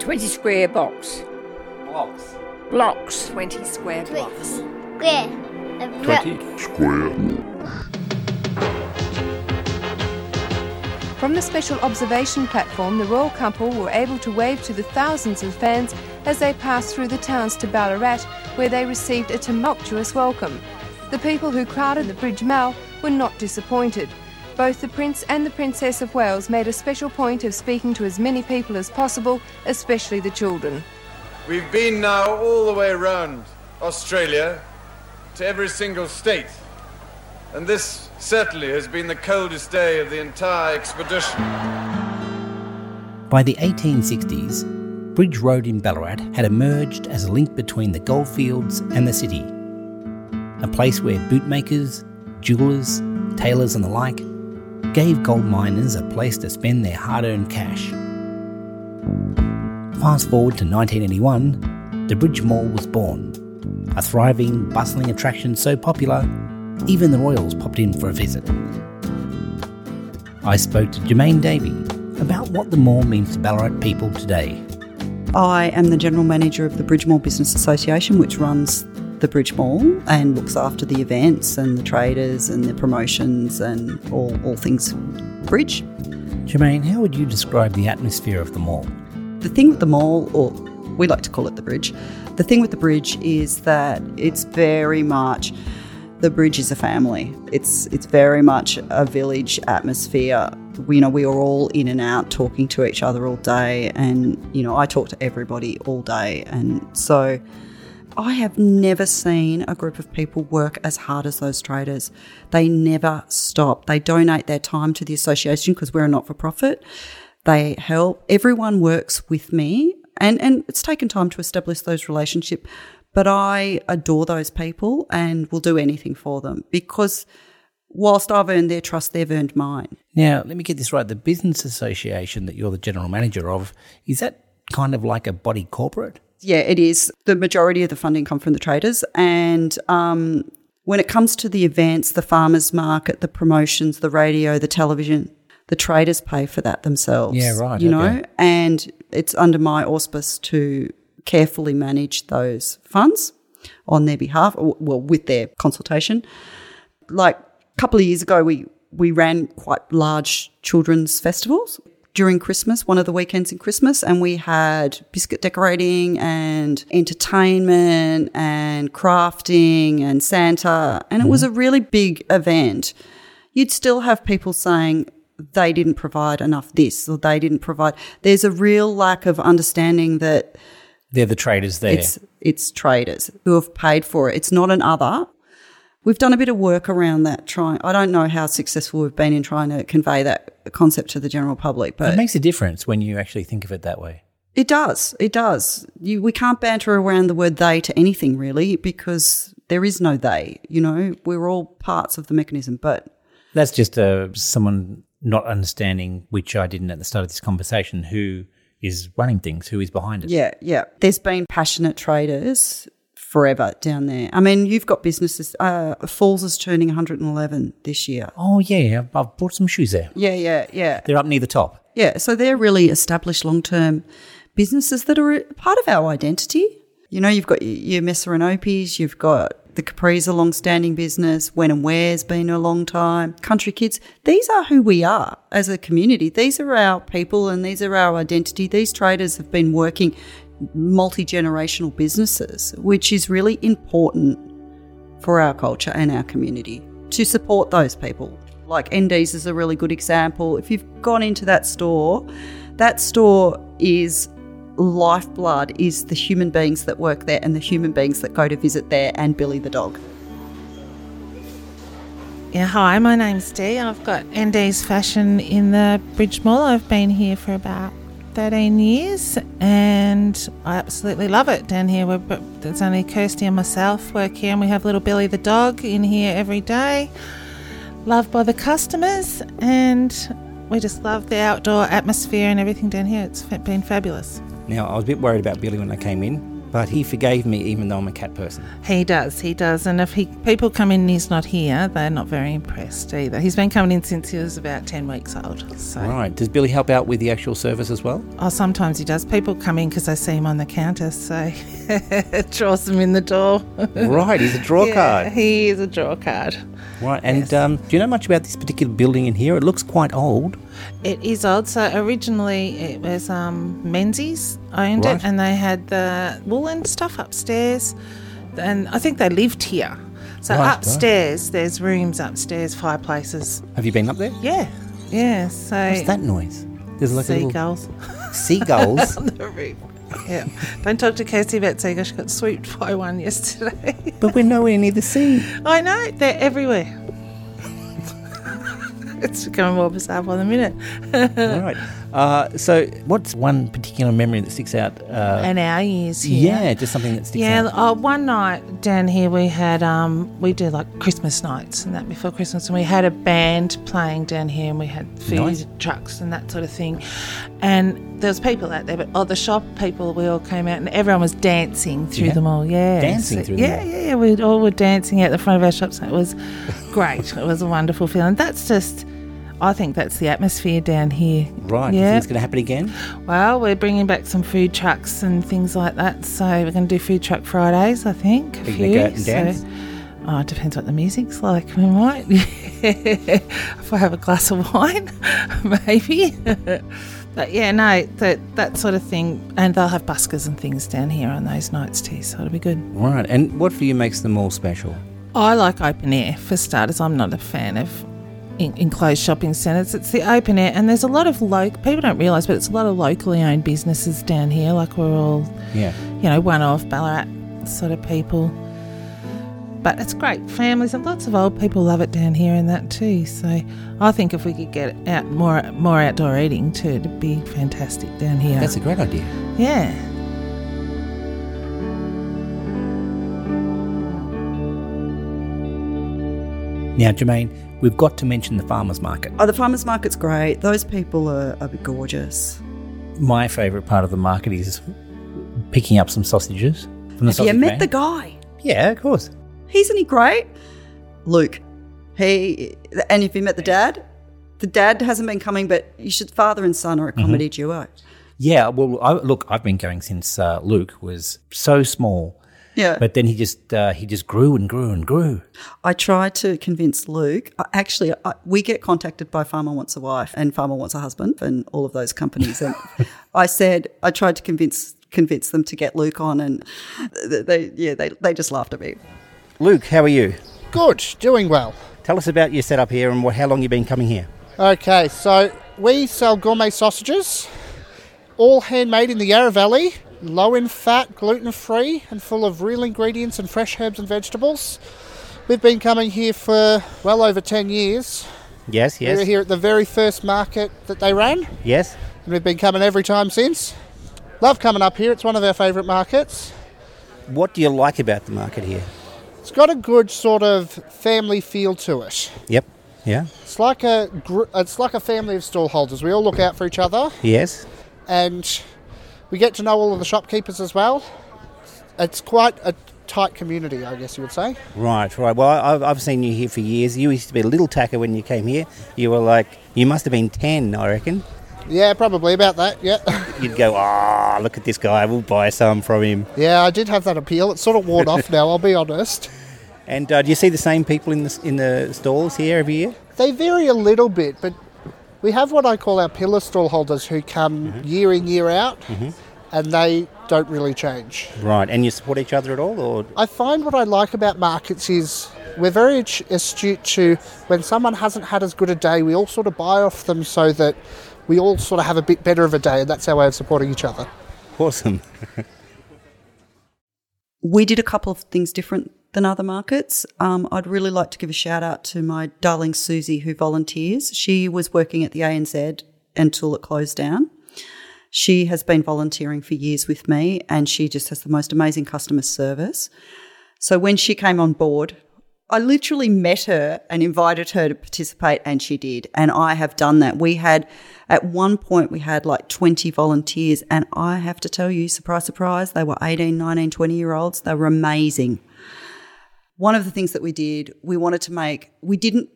20 square box. Blocks. Blocks. 20 square blocks. Square. A 20 square. Blocks. From the special observation platform, the royal couple were able to wave to the thousands of fans as they passed through the towns to Ballarat, where they received a tumultuous welcome. The people who crowded the Bridge Mall were not disappointed. Both the Prince and the Princess of Wales made a special point of speaking to as many people as possible, especially the children. We've been now all the way around Australia to every single state. And this certainly has been the coldest day of the entire expedition. By the 1860s, Bridge Road in Ballarat had emerged as a link between the goldfields and the city. A place where bootmakers, jewellers, tailors, and the like gave gold miners a place to spend their hard earned cash. Fast forward to 1981, the Bridge Mall was born. A thriving, bustling attraction so popular, even the Royals popped in for a visit. I spoke to Germaine Davey about what the mall means to Ballarat people today. I am the General Manager of the Bridge Mall Business Association, which runs the Bridge Mall and looks after the events and the traders and the promotions and all, all things Bridge. Germaine, how would you describe the atmosphere of the mall? The thing with the mall, or we like to call it the bridge, the thing with the bridge is that it's very much the bridge is a family. It's it's very much a village atmosphere. We, you know, we are all in and out talking to each other all day, and you know, I talk to everybody all day, and so I have never seen a group of people work as hard as those traders. They never stop. They donate their time to the association because we're a not for profit. They help. Everyone works with me, and, and it's taken time to establish those relationships. But I adore those people and will do anything for them because whilst I've earned their trust, they've earned mine. Now, let me get this right. The business association that you're the general manager of, is that kind of like a body corporate? Yeah, it is. The majority of the funding come from the traders. And um, when it comes to the events, the farmers market, the promotions, the radio, the television, the traders pay for that themselves. Yeah, right, You okay. know, and it's under my auspice to carefully manage those funds on their behalf, or, well, with their consultation. Like a couple of years ago, we we ran quite large children's festivals during Christmas, one of the weekends in Christmas, and we had biscuit decorating and entertainment and crafting and Santa, and it was a mm-hmm. really big event. You'd still have people saying they didn't provide enough this or they didn't provide. There's a real lack of understanding that They're the traders there. it's it's traders who have paid for it. It's not an other. We've done a bit of work around that. Trying, I don't know how successful we've been in trying to convey that concept to the general public, but it makes a difference when you actually think of it that way. it does. It does. You, we can't banter around the word they to anything really because there is no they. You know, we're all parts of the mechanism, but That's just uh, someone not understanding, which I didn't at the start of this conversation, who is running things, who is behind it. Yeah, yeah. There's been passionate traders forever down there. I mean, you've got businesses. Uh, Falls is turning 111 this year. Oh, yeah. I've- I've bought some shoes there. Yeah, yeah, yeah. They're up near the top. Yeah, so they're really established long term businesses that are part of our identity. You know, you've got your Messer and Opie's, you've got the Capri's a long standing business, When and Where's been a long time, Country Kids. These are who we are as a community. These are our people and these are our identity. These traders have been working multi generational businesses, which is really important for our culture and our community to support those people. Like ND's is a really good example. If you've gone into that store, that store is lifeblood, is the human beings that work there and the human beings that go to visit there and Billy the dog. Yeah, hi, my name's Dee. I've got ND's Fashion in the Bridge Mall. I've been here for about 13 years and I absolutely love it down here. We're, there's only Kirsty and myself work here and we have little Billy the dog in here every day. Loved by the customers and we just love the outdoor atmosphere and everything down here. It's been fabulous. Now, I was a bit worried about Billy when I came in but he forgave me even though I'm a cat person. He does, he does. And if he people come in and he's not here, they're not very impressed either. He's been coming in since he was about 10 weeks old. So. Right. Does Billy help out with the actual service as well? Oh, sometimes he does. People come in because they see him on the counter, so draws them in the door. right. He's a draw Yeah, card. He is a draw card. Right. And um, do you know much about this particular building in here? It looks quite old. It is old. So originally it was um, Menzies owned Right. it, and they had the woolen stuff upstairs, and I think they lived here. So Right, right. upstairs, there's rooms upstairs, fireplaces. Have you been up there? Yeah, yeah. So What's that noise? There's like seagulls seagulls. on the roof. Yeah. Don't talk to Kirsty about seagulls. She got swooped by one yesterday. but we're nowhere near the sea. I know they're everywhere. it's becoming more bizarre by the minute. right. Uh, so, what's one particular memory that sticks out? Uh, and our years here. yeah, just something that sticks Yeah, out. uh, one night down here we had um, we do like Christmas nights and that before Christmas, and we had a band playing down here, and we had food Nice. trucks and that sort of thing, and there was people out there, but oh, the shop people we all came out and everyone was dancing through Yeah. them all. Yeah, Dancing through them yeah, yeah, yeah. We all were dancing at the front of our shops. and It was great. it was a wonderful feeling. That's just. I think that's the atmosphere down here. Right. Do you Yeah. think it's going to happen again? Well, we're bringing back some food trucks and things like that. So we're going to do food truck Fridays, I think. Are you few. gonna go out and So- oh, it depends what the music's like. We might. if I have a glass of wine, maybe. but yeah, no, that that sort of thing. And they'll have buskers and things down here on those nights too. So it'll be good. Right. And what for you makes them all special? I like open air for starters. I'm not a fan of en- enclosed shopping centres. It's the open air, and there's a lot of local. People don't realise, but it's a lot of locally owned businesses down here. Like we're all, Yeah. you know, one-off Ballarat sort of people. But it's great. Families and lots of old people love it down here and that too. So I think if we could get out more more outdoor eating too, it'd be fantastic down here. That's a great idea. yeah. Now, Germaine, we've got to mention the farmers market. Oh, the farmers market's great. Those people are, are gorgeous. My favourite part of the market is picking up some sausages from the Have you met van. the guy? Yeah, of course. Isn't he great? Luke. He and if you met the dad, the dad hasn't been coming, but you should father and son are a comedy duo. Yeah, well, I, look, I've been going since uh, Luke was so small, Yeah. but then he just uh, he just grew and grew and grew. I tried to convince Luke. Actually, I, we get contacted by Farmer Wants a Wife and Farmer Wants a Husband and all of those companies. And I said I tried to convince convince them to get Luke on, and they yeah they they just laughed at me. Luke, how are you? Good, doing well. Tell us about your setup here and what, how long you've been coming here. Okay, so we sell gourmet sausages, all handmade in the Yarra Valley, low in fat, gluten free, and full of real ingredients and fresh herbs and vegetables. We've been coming here for well over 10 years. Yes, yes. We were here at the very first market that they ran, yes. and we've been coming every time since. Love coming up here, it's one of our favourite markets. What do you like about the market here? It's got a good sort of family feel to it. Yep. Yeah. It's like a gr- it's like a family of stallholders. We all look out for each other. Yes. and we get to know all of the shopkeepers as well. It's quite a tight community, I guess you would say. Right, right. Well, I've, I've seen you here for years. You used to be a little tacker when you came here. You were like, you must have been 10, I reckon. Yeah, probably about that. Yeah, You'd go, ah, look at this guy, we'll buy some from him. yeah, I did have that appeal. It's sort of worn off now. I'll be honest. And uh, do you see the same people in the, in the stalls here every year? They vary a little bit, but we have what I call our pillar stall holders who come mm-hmm. year in year out, mm-hmm. and they don't really change. Right, and you support each other at all? or I find what I like about markets is we're very astute to when someone hasn't had as good a day, we all sort of buy off them so that we all sort of have a bit better of a day, and that's our way of supporting each other. Awesome. We did a couple of things different than other markets. Um, I'd really like to give a shout out to my darling Susie who volunteers. She was working at the ANZ until it closed down. She has been volunteering for years with me and she just has the most amazing customer service. So when she came on board, I literally met her and invited her to participate, and she did. And I have done that. We had, at one point, we had like 20 volunteers, and I have to tell you, surprise, surprise, they were 18, 19, 20 year olds. They were amazing. One of the things that we did, we wanted to make, we didn't,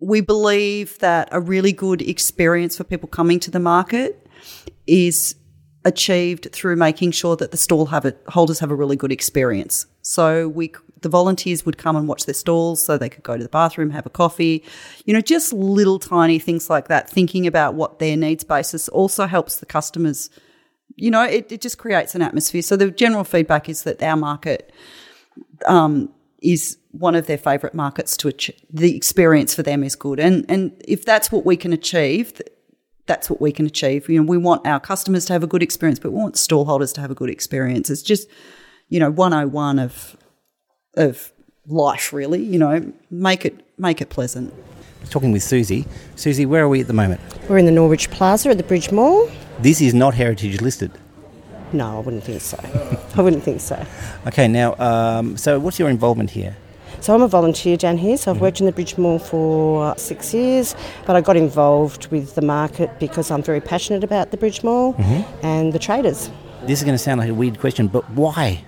we believe that a really good experience for people coming to the market is achieved through making sure that the stall have holders have a really good experience. So we the volunteers would come and watch their stalls so they could go to the bathroom, have a coffee, you know, just little tiny things like that. Thinking about what their needs basis also helps the customers. You know, it, it just creates an atmosphere. So the general feedback is that our market um, is one of their favourite markets to achieve. The experience for them is good, and and if that's what we can achieve, that's what we can achieve. You know, we want our customers to have a good experience, but we want stall holders to have a good experience. It's just, you know, 101 of of life really, you know, make it make it pleasant. Talking with Susie. Susie, where are we at the moment? We're in the Norwich Plaza at the Bridge Mall. This is not heritage listed. No, I wouldn't think so. I wouldn't think so. Okay, now, um, so what's your involvement here? So I'm a volunteer down here. So I've worked in the Bridge Mall for six years, but I got involved with the market because I'm very passionate about the Bridge Mall and the traders. This is going to sound like a weird question, but why?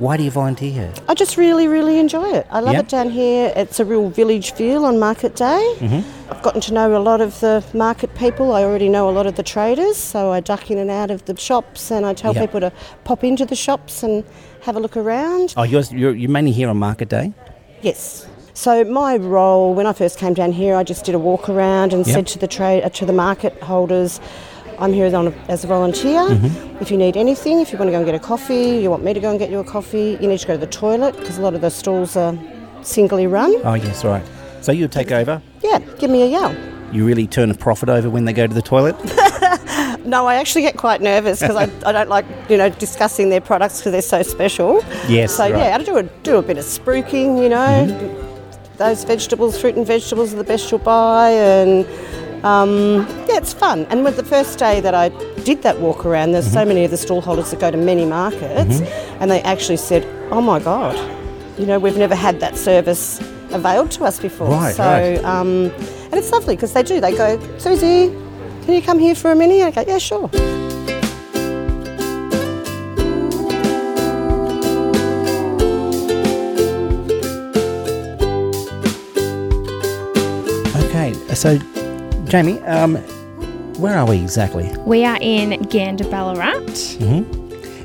Why do you volunteer here? I just really, really enjoy it. I love it down here. It's a real village feel on market day. Mm-hmm. I've gotten to know a lot of the market people. I already know a lot of the traders, so I duck in and out of the shops and I tell Yeah. people to pop into the shops and have a look around. Oh, you're, you're, you're mainly here on market day? Yes. So my role when I first came down here, I just did a walk around and Yep. said to the trade uh, to the market holders, I'm here as a, as a volunteer. Mm-hmm. If you need anything, if you want to go and get a coffee, you want me to go and get you a coffee, you need to go to the toilet because a lot of the stalls are singly run. Oh, yes, right. So you take over? Yeah, give me a yell. You really turn a profit over when they go to the toilet? No, I actually get quite nervous because I, I don't like you know discussing their products because they're so special. Yes, So right. yeah, I do a, do a bit of spruiking, you know. Those vegetables, fruit and vegetables are the best you'll buy, and um, yeah, it's fun. And with the first day that I did that walk around, there's so many of the stall holders that go to many markets, and they actually said, "Oh my god, you know, we've never had that service availed to us before." Right, so, right. Um, and it's lovely because they do. They go, Susie, can you come here for a minute? I go, yeah, sure. Okay, so Jamie, um, where are we exactly? We are in Gander Ballarat.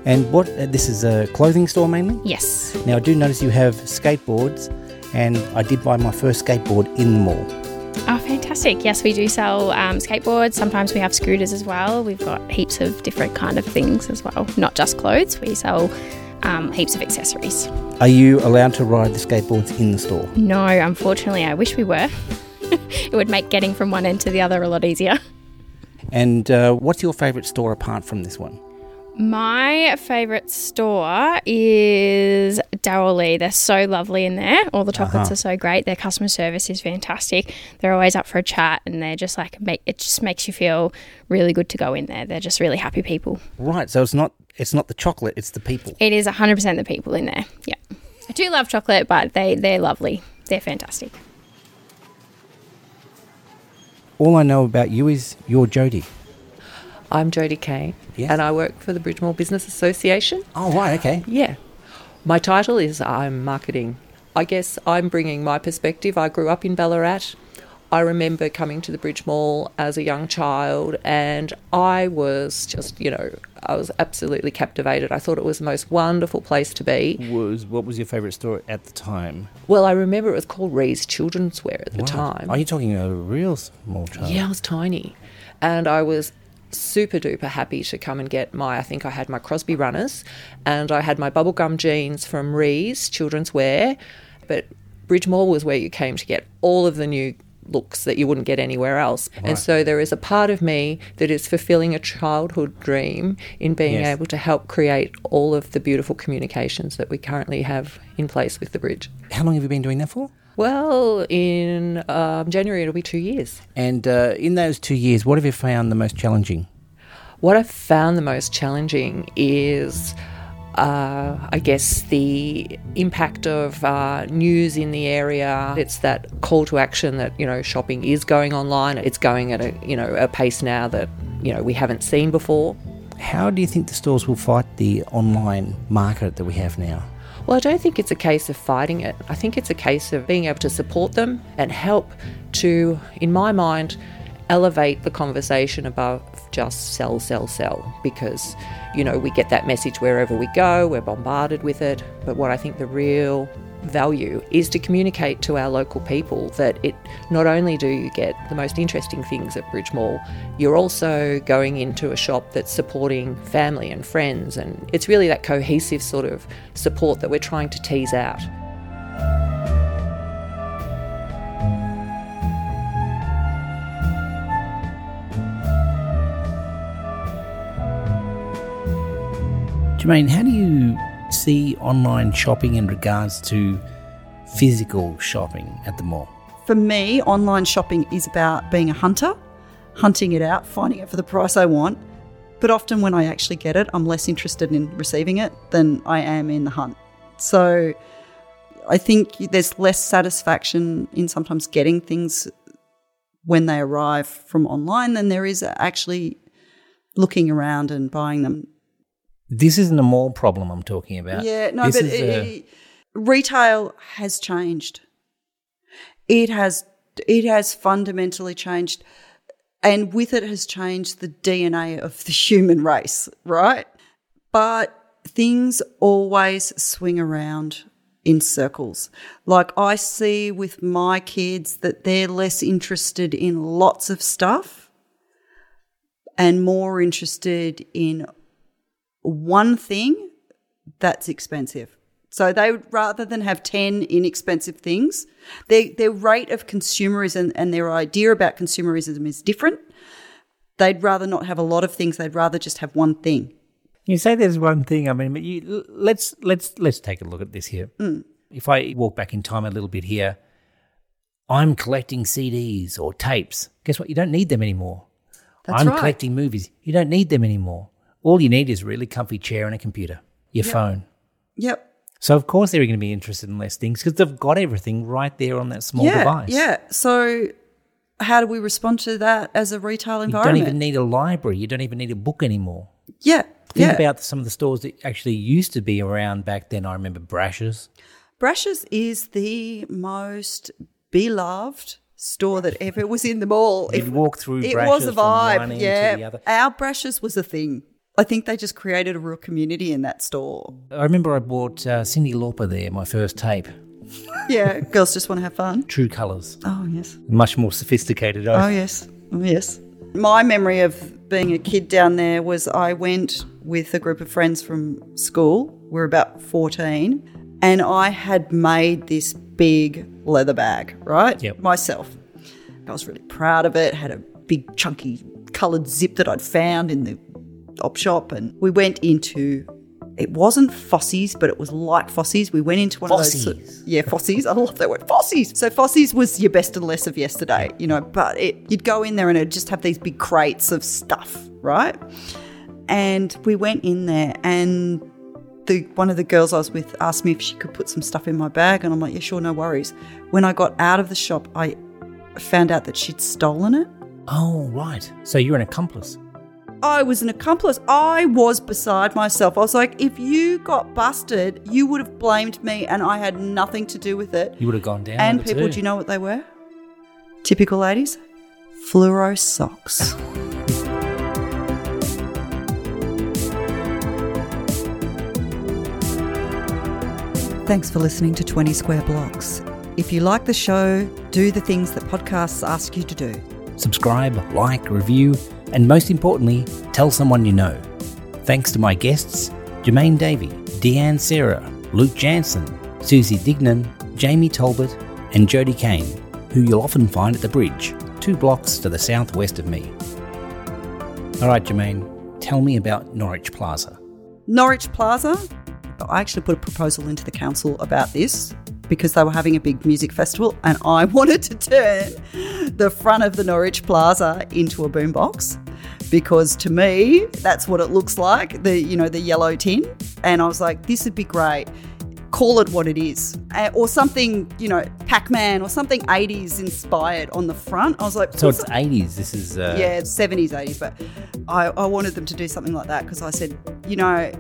And what? Uh, this is a clothing store mainly. Yes. Now I do notice you have skateboards, and I did buy my first skateboard in the mall. Oh, fantastic. Yes, we do sell um, skateboards. Sometimes we have scooters as well. We've got heaps of different kind of things as well. Not just clothes. We sell um, heaps of accessories. Are you allowed to ride the skateboards in the store? No, unfortunately, I wish we were. it would make getting from one end to the other a lot easier. And uh, what's your favourite store apart from this one? My favourite store is Darrell Lea. They're so lovely in there. All the chocolates Uh-huh. are so great. Their customer service is fantastic. They're always up for a chat, and they're just like make it just makes you feel really good to go in there. They're just really happy people. Right, so it's not it's not the chocolate, it's the people. It is 100% the people in there. Yeah, I do love chocolate, but they they're lovely. They're fantastic. All I know about you is you're Jody. I'm Jodie Kane, Yes. and I work for the Bridge Mall Business Association. Oh right, okay. Yeah. My title is I'm marketing. I guess I'm bringing my perspective. I grew up in Ballarat. I remember coming to the Bridge Mall as a young child, and I was just, you know, I was absolutely captivated. I thought it was the most wonderful place to be. Was what was your favourite store at the time? Well, I remember it was called Ree's Children's Wear at the Wow. time. Are you talking a real small child? Yeah, I was tiny. And I was super duper happy to come and get my, I think I had my Grosby runners and I had my bubblegum jeans from Ree's Children's Wear. But Bridge Mall was where you came to get all of the new looks that you wouldn't get anywhere else. And so there is a part of me that is fulfilling a childhood dream in being Yes. able to help create all of the beautiful communications that we currently have in place with the bridge. How long have you been doing that for? Well, in um, January it'll be two years. And uh, in those two years, what have you found the most challenging? What I've found the most challenging is uh, I guess, the impact of uh, news in the area. It's that call to action that, you know, shopping is going online. It's going at a, you know, a pace now that, you know, we haven't seen before. How do you think the stores will fight the online market that we have now? Well, I don't think it's a case of fighting it. I think it's a case of being able to support them and help to, in my mind, elevate the conversation above just sell, sell, sell. Because, you know, we get that message wherever we go, we're bombarded with it. But what I think the real value is to communicate to our local people that it not only do you get the most interesting things at Bridge Mall, you're also going into a shop that's supporting family and friends and it's really that cohesive sort of support that we're trying to tease out. Germaine, how do you see online shopping in regards to physical shopping at the mall? For me, online shopping is about being a hunter, hunting it out, finding it for the price I want. But often when I actually get it, I'm less interested in receiving it than I am in the hunt. So I think there's less satisfaction in sometimes getting things when they arrive from online than there is actually looking around and buying them. This isn't a mall problem I'm talking about. Yeah, no, This but it, a- it- retail has changed. It has it has fundamentally changed, and with it has changed the DNA of the human race, right? But things always swing around in circles. Like I see with my kids that they're less interested in lots of stuff and more interested in one thing that's expensive. So they would rather than have 10 inexpensive things, their, their rate of consumerism and their idea about consumerism is different. They'd rather not have a lot of things, they'd rather just have one thing. You say there's one thing. I mean, but you, let's let's let's take a look at this here. Mm. If I walk back in time a little bit here, I'm collecting CDs or tapes. Guess what? You don't need them anymore. That's I'm right. collecting movies. You don't need them anymore. All you need is a really comfy chair and a computer, your Yep. phone. Yep. So of course they're going to be interested in less things because they've got everything right there on that small yeah, device. Yeah. So how do we respond to that as a retail environment? You don't even need a library. You don't even need a book anymore. yeah. Think yeah. about some of the stores that actually used to be around back then. I remember Brash's. Brash's is the most beloved store that ever was in the mall. You'd walk through it was a vibe. yeah, the other. our Brash's was a thing. I think they just created a real community in that store. I remember I bought uh, Cyndi Lauper there, my first tape. Yeah, girls just want to have fun. True Colours. Oh yes. Much more sophisticated. Oh yes. Oh yes. My memory of being a kid down there was I went with a group of friends from school. We are about 14 and I had made this big leather bag, right? Yep. Myself. I was really proud of it. Had a big chunky coloured zip that I'd found in the op shop and we went into it wasn't Fossies, but it was like Fossies. We went into one of those. Yeah, Fossies. I love that word. Fossies. So Fossies was your best and less of yesterday, you know, but it, you'd go in there and it'd just have these big crates of stuff, right? And we went in there and the one of the girls I was with asked me if she could put some stuff in my bag and I'm like, yeah, sure, no worries. When I got out of the shop, I found out that she'd stolen it. Oh, right. So you're an accomplice. I was an accomplice. I was beside myself. I was like, if you got busted, you would have blamed me and I had nothing to do with it. You would have gone down. and people, too. do you know what they were? Typical ladies? Fluoro socks. Thanks for listening to 20 Square Blocks. If you like the show, do the things that podcasts ask you to do. Subscribe, like, review, and most importantly, tell someone you know. Thanks to my guests Germaine Davey, Deanne Sarah, Luke Jansen, Susie Dignan, Jamie Talbot, and Jodie Kane, who you'll often find at the bridge, two blocks to the southwest of me. All right, Germaine, tell me about Norwich Plaza. Norwich Plaza. I actually put a proposal into the council about this because they were having a big music festival and I wanted to turn the front of the Norwich Plaza into a boombox because to me that's what it looks like the you know the yellow tin and I was like this would be great call it what it is Uh, or something you know Pac-Man or something 80s inspired on the front I was like So "Put it's 80s. This is. Uh, yeah, 70s, 80s, but I, I wanted them to do something like that because I said, you know,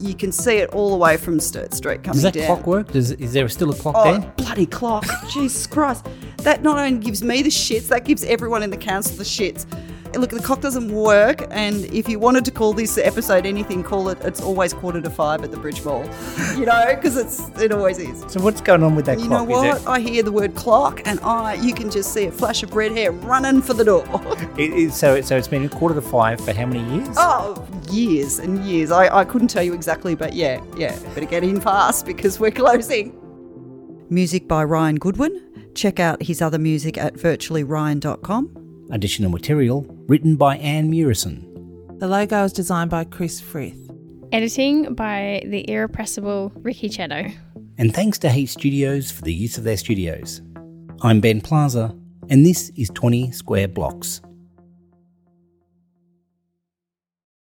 you can see it all the way from Sturt Street coming Does that down. clock work? Does, is there still a clock Oh, there? bloody clock. Jesus Christ. That not only gives me the shits, that gives everyone in the council the shits. Look, the clock doesn't work, and if you wanted to call this episode anything, call it it's always quarter to five at the Bridge Mall. You know, because it's it always is. So what's going on with that You know what? what? Is I hear the word clock, and I you can just see a flash of red hair running for the door. it, it, it, so, so it's been a quarter to five for how many years? Oh, years and years. I, I couldn't tell you exactly, but yeah, yeah. Better get in fast because we're closing. Music by Ryan Goodwin. Check out his other music at virtuallyryan.com. Additional material written by Anne Murison. The logo is designed by Chris Frith. Editing by the irrepressible Ricky Cheto. And thanks to Heat Studios for the use of their studios. I'm Ben Plaza, and this is 20 Square Blocks.